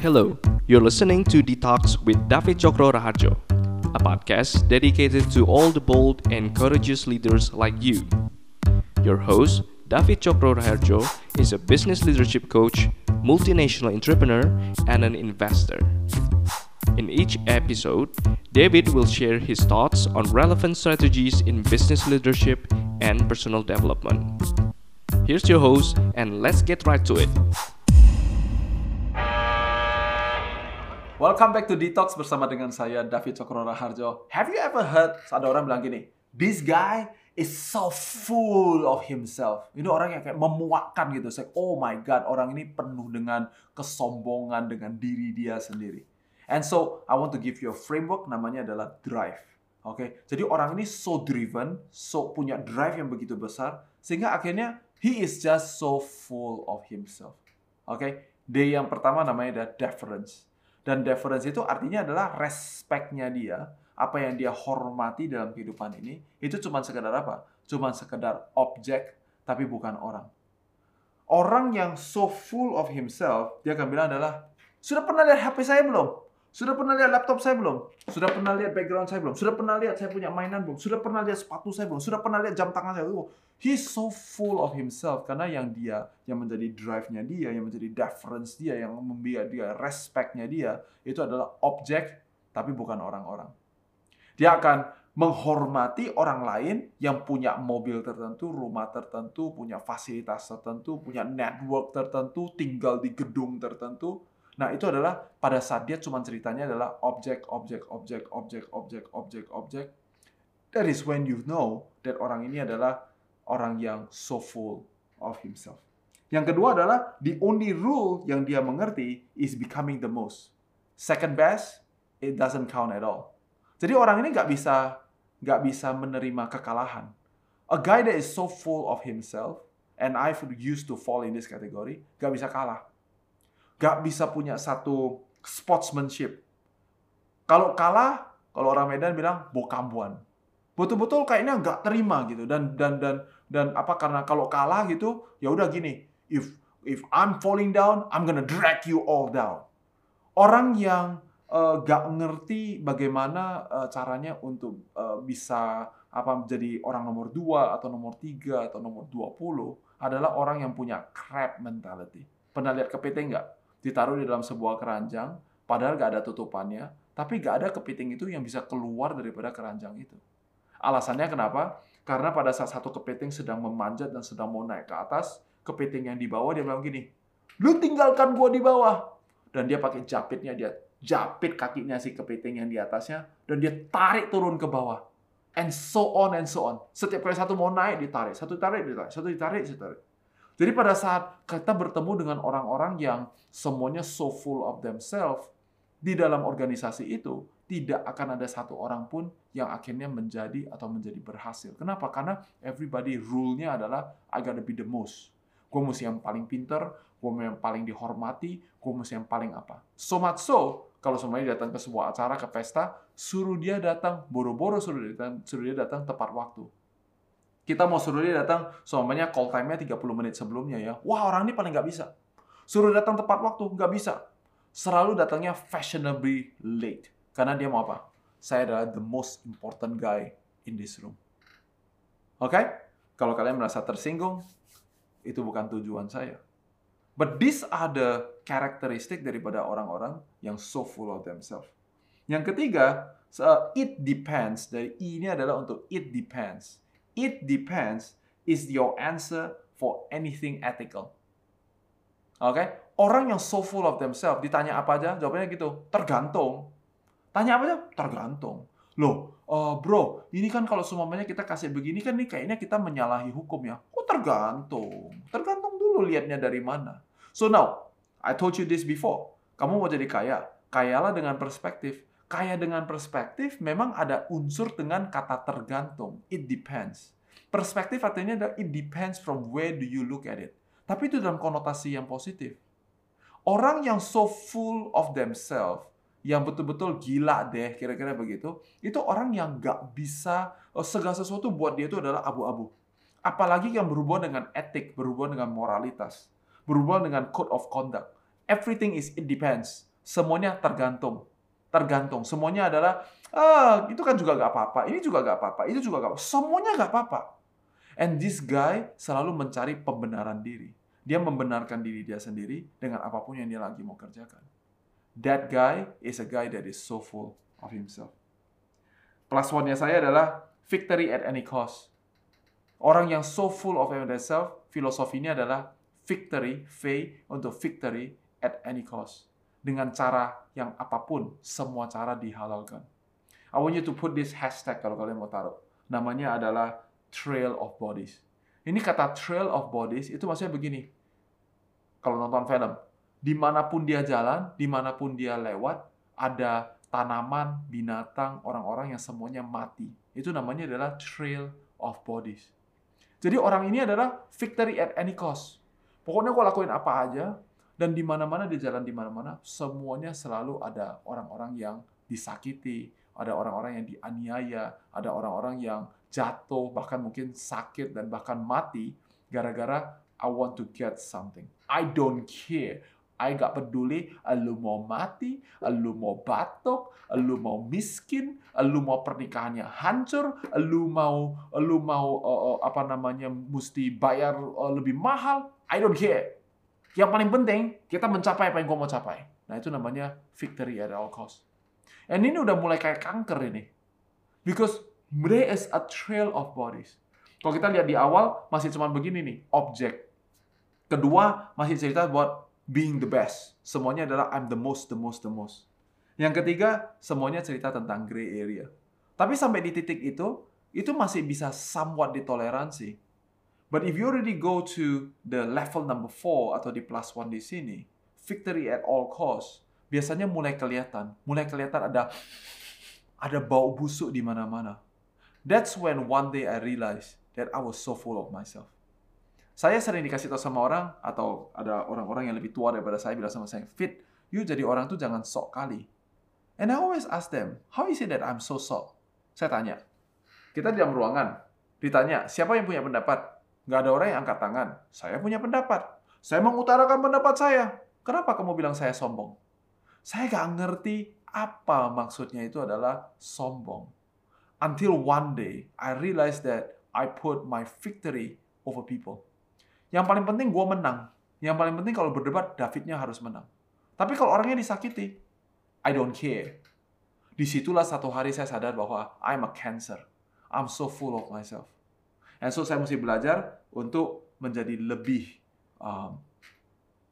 Hello, you're listening to Detox with David Chokro Raharjo, a podcast dedicated to all the bold and courageous leaders like you. Your host, David Chokro Raharjo, is a business leadership coach, multinational entrepreneur, and an investor. In each episode, David will share his thoughts on relevant strategies in business leadership and personal development. Here's your host, and let's get right to it. Welcome back to Detox bersama dengan saya David Cokro Raharjo. Have you ever heard ada orang bilang gini, this guy is so full of himself. Ini orang yang kayak memuakkan gitu. Saya, oh my god, orang ini penuh dengan kesombongan dengan diri dia sendiri. And so I want to give you a framework namanya adalah drive. Oke, okay? jadi orang ini so driven, so punya drive yang begitu besar, sehingga akhirnya he is just so full of himself. Oke, okay? D yang pertama namanya adalah deference. Dan deference itu artinya adalah respectnya dia, apa yang dia hormati dalam kehidupan ini, itu cuma sekedar apa? Cuma sekedar objek, tapi bukan orang. Orang yang so full of himself, dia akan bilang adalah, sudah pernah lihat HP saya belum? Sudah pernah lihat laptop saya belum? Sudah pernah lihat background saya belum? Sudah pernah lihat saya punya mainan belum? Sudah pernah lihat sepatu saya belum? Sudah pernah lihat jam tangan saya belum? He's so full of himself karena yang dia, yang menjadi drive-nya dia, yang menjadi deference dia, yang membiak dia, respect-nya dia, itu adalah objek tapi bukan orang-orang. Dia akan menghormati orang lain yang punya mobil tertentu, rumah tertentu, punya fasilitas tertentu, punya network tertentu, tinggal di gedung tertentu, Nah, itu adalah pada saat dia cuma ceritanya adalah objek, objek, objek, objek, objek, objek, objek. That is when you know that orang ini adalah orang yang so full of himself. Yang kedua adalah the only rule yang dia mengerti is becoming the most. Second best, it doesn't count at all. Jadi orang ini nggak bisa nggak bisa menerima kekalahan. A guy that is so full of himself, and I've used to fall in this category, nggak bisa kalah gak bisa punya satu sportsmanship. Kalau kalah, kalau orang Medan bilang bokambuan. Betul-betul kayaknya nggak terima gitu dan dan dan dan apa karena kalau kalah gitu ya udah gini, if if I'm falling down, I'm gonna drag you all down. Orang yang uh, gak ngerti bagaimana uh, caranya untuk uh, bisa apa menjadi orang nomor dua atau nomor tiga atau nomor 20 adalah orang yang punya crab mentality. Pernah lihat kepiting nggak? Ditaruh di dalam sebuah keranjang, padahal gak ada tutupannya, tapi gak ada kepiting itu yang bisa keluar daripada keranjang itu. Alasannya kenapa? Karena pada saat satu kepiting sedang memanjat dan sedang mau naik ke atas, kepiting yang di bawah dia bilang gini, lu tinggalkan gua di bawah. Dan dia pakai japitnya, dia japit kakinya si kepiting yang di atasnya, dan dia tarik turun ke bawah. And so on and so on. Setiap kali satu mau naik, ditarik. Satu ditarik, ditarik. Satu ditarik, ditarik. Jadi pada saat kita bertemu dengan orang-orang yang semuanya so full of themselves, di dalam organisasi itu tidak akan ada satu orang pun yang akhirnya menjadi atau menjadi berhasil. Kenapa? Karena everybody rule-nya adalah I gotta be the most. Gue mesti yang paling pinter, gue yang paling dihormati, gue mesti yang paling apa. So much so, kalau semuanya datang ke sebuah acara, ke pesta, suruh dia datang, boro-boro suruh dia datang, suruh dia datang tepat waktu kita mau suruh dia datang, semuanya call time-nya 30 menit sebelumnya ya. Wah, orang ini paling nggak bisa. Suruh datang tepat waktu, nggak bisa. Selalu datangnya fashionably late. Karena dia mau apa? Saya adalah the most important guy in this room. Oke? Okay? Kalau kalian merasa tersinggung, itu bukan tujuan saya. But these are the characteristic daripada orang-orang yang so full of themselves. Yang ketiga, it depends. Dari ini adalah untuk it depends it depends is your answer for anything ethical. Oke, okay? orang yang so full of themselves ditanya apa aja, jawabannya gitu, tergantung. Tanya apa aja, tergantung. Loh, uh, bro, ini kan kalau semuanya kita kasih begini kan ini kayaknya kita menyalahi hukum ya. Oh, tergantung. Tergantung dulu lihatnya dari mana. So now, I told you this before. Kamu mau jadi kaya, kayalah dengan perspektif kaya dengan perspektif memang ada unsur dengan kata tergantung. It depends. Perspektif artinya adalah it depends from where do you look at it. Tapi itu dalam konotasi yang positif. Orang yang so full of themselves, yang betul-betul gila deh, kira-kira begitu, itu orang yang gak bisa, oh, segala sesuatu buat dia itu adalah abu-abu. Apalagi yang berhubungan dengan etik, berhubungan dengan moralitas, berhubungan dengan code of conduct. Everything is it depends semuanya tergantung. Tergantung. Semuanya adalah, ah, itu kan juga gak apa-apa, ini juga gak apa-apa, itu juga gak apa-apa. Semuanya gak apa-apa. And this guy selalu mencari pembenaran diri. Dia membenarkan diri dia sendiri dengan apa pun yang dia lagi mau kerjakan. That guy is a guy that is so full of himself. Plus one-nya saya adalah victory at any cost. Orang yang so full of themselves, filosofinya adalah victory, V untuk victory at any cost. Dengan cara yang apa pun, semua cara dihalalkan. I want you to put this hashtag kalau kalian mau taruh. Namanya adalah trail of bodies. Ini kata trail of bodies itu maksudnya begini. Kalau nonton film, di mana pun dia jalan, di mana pun dia lewat, ada tanaman, binatang, orang-orang yang semuanya mati. Itu namanya adalah trail of bodies. Jadi orang ini adalah victory at any cost. Pokoknya gue lakuin apa aja, dan di mana-mana di jalan di mana-mana semuanya selalu ada orang-orang yang disakiti, ada orang-orang yang dianiaya, ada orang-orang yang jatuh, bahkan mungkin sakit dan bahkan mati gara-gara I want to get something. I don't care. I gak peduli lu mau mati, lu mau batuk, lu mau miskin, lu mau pernikahannya hancur, lu mau lu mau uh, apa namanya mesti bayar uh, lebih mahal. I don't care. Yang paling penting, kita mencapai apa yang gue mau capai. Nah, itu namanya victory at all cost. And ini udah mulai kayak kanker ini. Because there is a trail of bodies. Kalau kita lihat di awal, masih cuma begini nih, objek. Kedua, masih cerita buat being the best. Semuanya adalah I'm the most, the most, the most. Yang ketiga, semuanya cerita tentang gray area. Tapi sampai di titik itu, itu masih bisa somewhat ditoleransi. But if you already go to the level number four atau di plus one di sini, victory at all cost, biasanya mulai kelihatan, mulai kelihatan ada ada bau busuk di mana-mana. That's when one day I realized that I was so full of myself. Saya sering dikasih tahu sama orang atau ada orang-orang yang lebih tua daripada saya bilang sama saya, "Fit, you jadi orang tuh jangan sok kali." And I always ask them, "How is it that I'm so sok?" Saya tanya. Kita di dalam ruangan, ditanya, "Siapa yang punya pendapat?" Nggak ada orang yang angkat tangan. Saya punya pendapat. Saya mengutarakan pendapat saya. Kenapa kamu bilang saya sombong? Saya nggak ngerti apa maksudnya itu adalah sombong. Until one day, I realized that I put my victory over people. Yang paling penting gue menang. Yang paling penting kalau berdebat, Davidnya harus menang. Tapi kalau orangnya disakiti, I don't care. Di situlah satu hari saya sadar bahwa I'm a cancer. I'm so full of myself. And so saya mesti belajar untuk menjadi lebih um,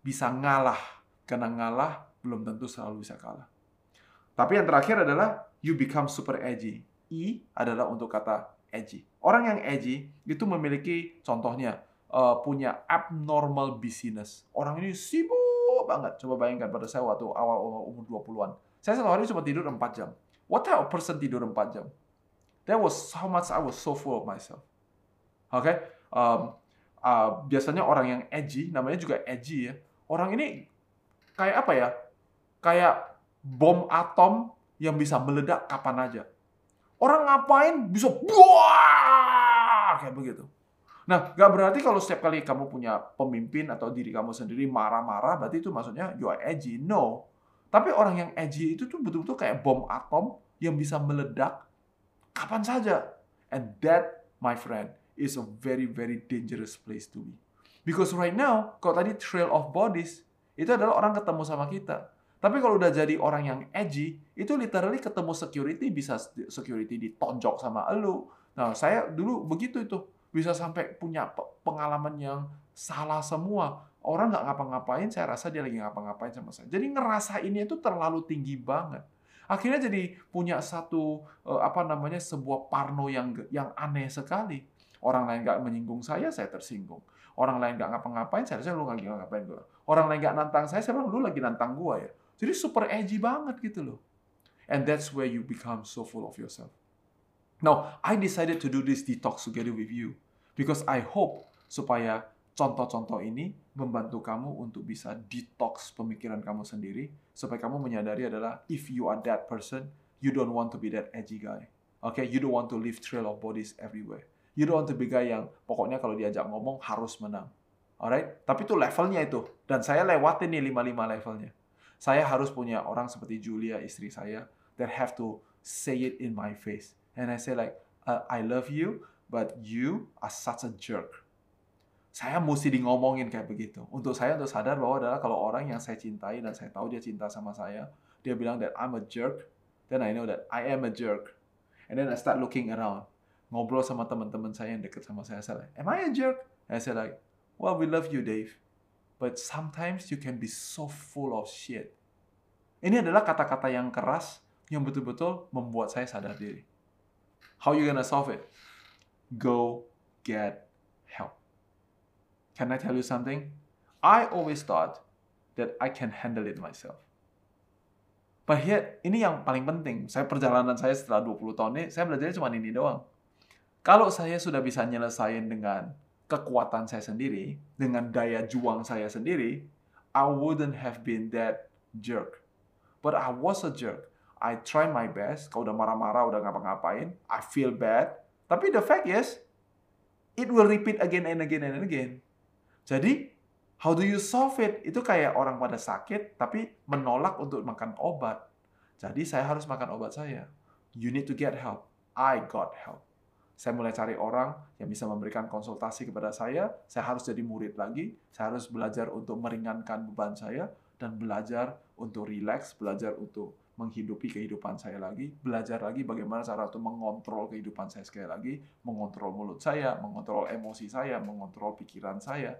bisa ngalah. Karena ngalah belum tentu selalu bisa kalah. Tapi yang terakhir adalah you become super edgy. I adalah untuk kata edgy. Orang yang edgy itu memiliki contohnya uh, punya abnormal business. Orang ini sibuk banget. Coba bayangkan pada saya waktu awal umur 20-an. Saya satu hari cuma tidur 4 jam. What type of person tidur 4 jam? That was how much I was so full of myself. Oke, okay? um, uh, biasanya orang yang edgy, namanya juga edgy ya. Orang ini kayak apa ya? Kayak bom atom yang bisa meledak kapan aja. Orang ngapain bisa buah kayak begitu. Nah, gak berarti kalau setiap kali kamu punya pemimpin atau diri kamu sendiri marah-marah, berarti itu maksudnya you are edgy. No. Tapi orang yang edgy itu tuh betul-betul kayak bom atom yang bisa meledak kapan saja. And that, my friend, is a very very dangerous place to be. Because right now, kalau tadi trail of bodies, itu adalah orang ketemu sama kita. Tapi kalau udah jadi orang yang edgy, itu literally ketemu security, bisa security ditonjok sama elu. Nah, saya dulu begitu itu. Bisa sampai punya pengalaman yang salah semua. Orang nggak ngapa-ngapain, saya rasa dia lagi ngapa-ngapain sama saya. Jadi ngerasa ini itu terlalu tinggi banget. Akhirnya jadi punya satu eh, apa namanya sebuah parno yang yang aneh sekali Orang lain nggak menyinggung saya, saya tersinggung. Orang lain nggak ngapa-ngapain, saya rasa lu nggak ngapain gue. Orang lain nggak nantang saya, saya bilang lu lagi nantang gue ya. Jadi super edgy banget gitu loh. And that's where you become so full of yourself. Now, I decided to do this detox together with you because I hope supaya contoh-contoh ini membantu kamu untuk bisa detox pemikiran kamu sendiri supaya kamu menyadari adalah if you are that person, you don't want to be that edgy guy. Okay, you don't want to leave trail of bodies everywhere. You don't want to be guy yang pokoknya kalau diajak ngomong harus menang. Alright? Tapi itu levelnya itu. Dan saya lewatin nih 55 levelnya. Saya harus punya orang seperti Julia, istri saya, that have to say it in my face. And I say like, uh, I love you, but you are such a jerk. Saya mesti di ngomongin kayak begitu. Untuk saya untuk sadar bahwa adalah kalau orang yang saya cintai dan saya tahu dia cinta sama saya, dia bilang that I'm a jerk, then I know that I am a jerk. And then I start looking around. Ngobrol sama teman-teman saya yang deket sama saya. Saya like, am I a jerk? I say like, well, we love you, Dave. But sometimes you can be so full of shit. Ini adalah kata-kata yang keras yang betul-betul membuat saya sadar diri. How you gonna solve it? Go get help. Can I tell you something? I always thought that I can handle it myself. But here, ini yang paling penting. Saya perjalanan saya setelah 20 tahun ini, saya belajarnya cuma ini doang. Kalau saya sudah bisa nyelesain dengan kekuatan saya sendiri, dengan daya juang saya sendiri, I wouldn't have been that jerk. But I was a jerk. I try my best. Kalau udah marah-marah, udah ngapa-ngapain, I feel bad. Tapi the fact is, it will repeat again and again and again. Jadi, How do you solve it? Itu kayak orang pada sakit tapi menolak untuk makan obat. Jadi saya harus makan obat saya. You need to get help. I got help. Saya mulai cari orang yang bisa memberikan konsultasi kepada saya. Saya harus jadi murid lagi. Saya harus belajar untuk meringankan beban saya dan belajar untuk relax, belajar untuk menghidupi kehidupan saya lagi, belajar lagi bagaimana cara untuk mengontrol kehidupan saya sekali lagi, mengontrol mulut saya, mengontrol emosi saya, mengontrol pikiran saya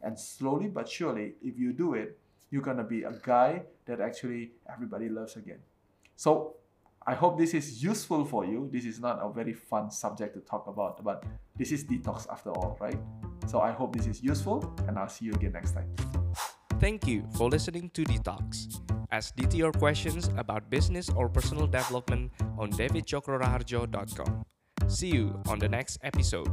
And slowly but surely, if you do it, you're gonna be a guy that actually everybody loves again. So I hope this is useful for you. This is not a very fun subject to talk about, but this is detox after all, right? So I hope this is useful, and I'll see you again next time. Thank you for listening to Detox. Ask DT your questions about business or personal development on davidcokroraharjo.com. See you on the next episode.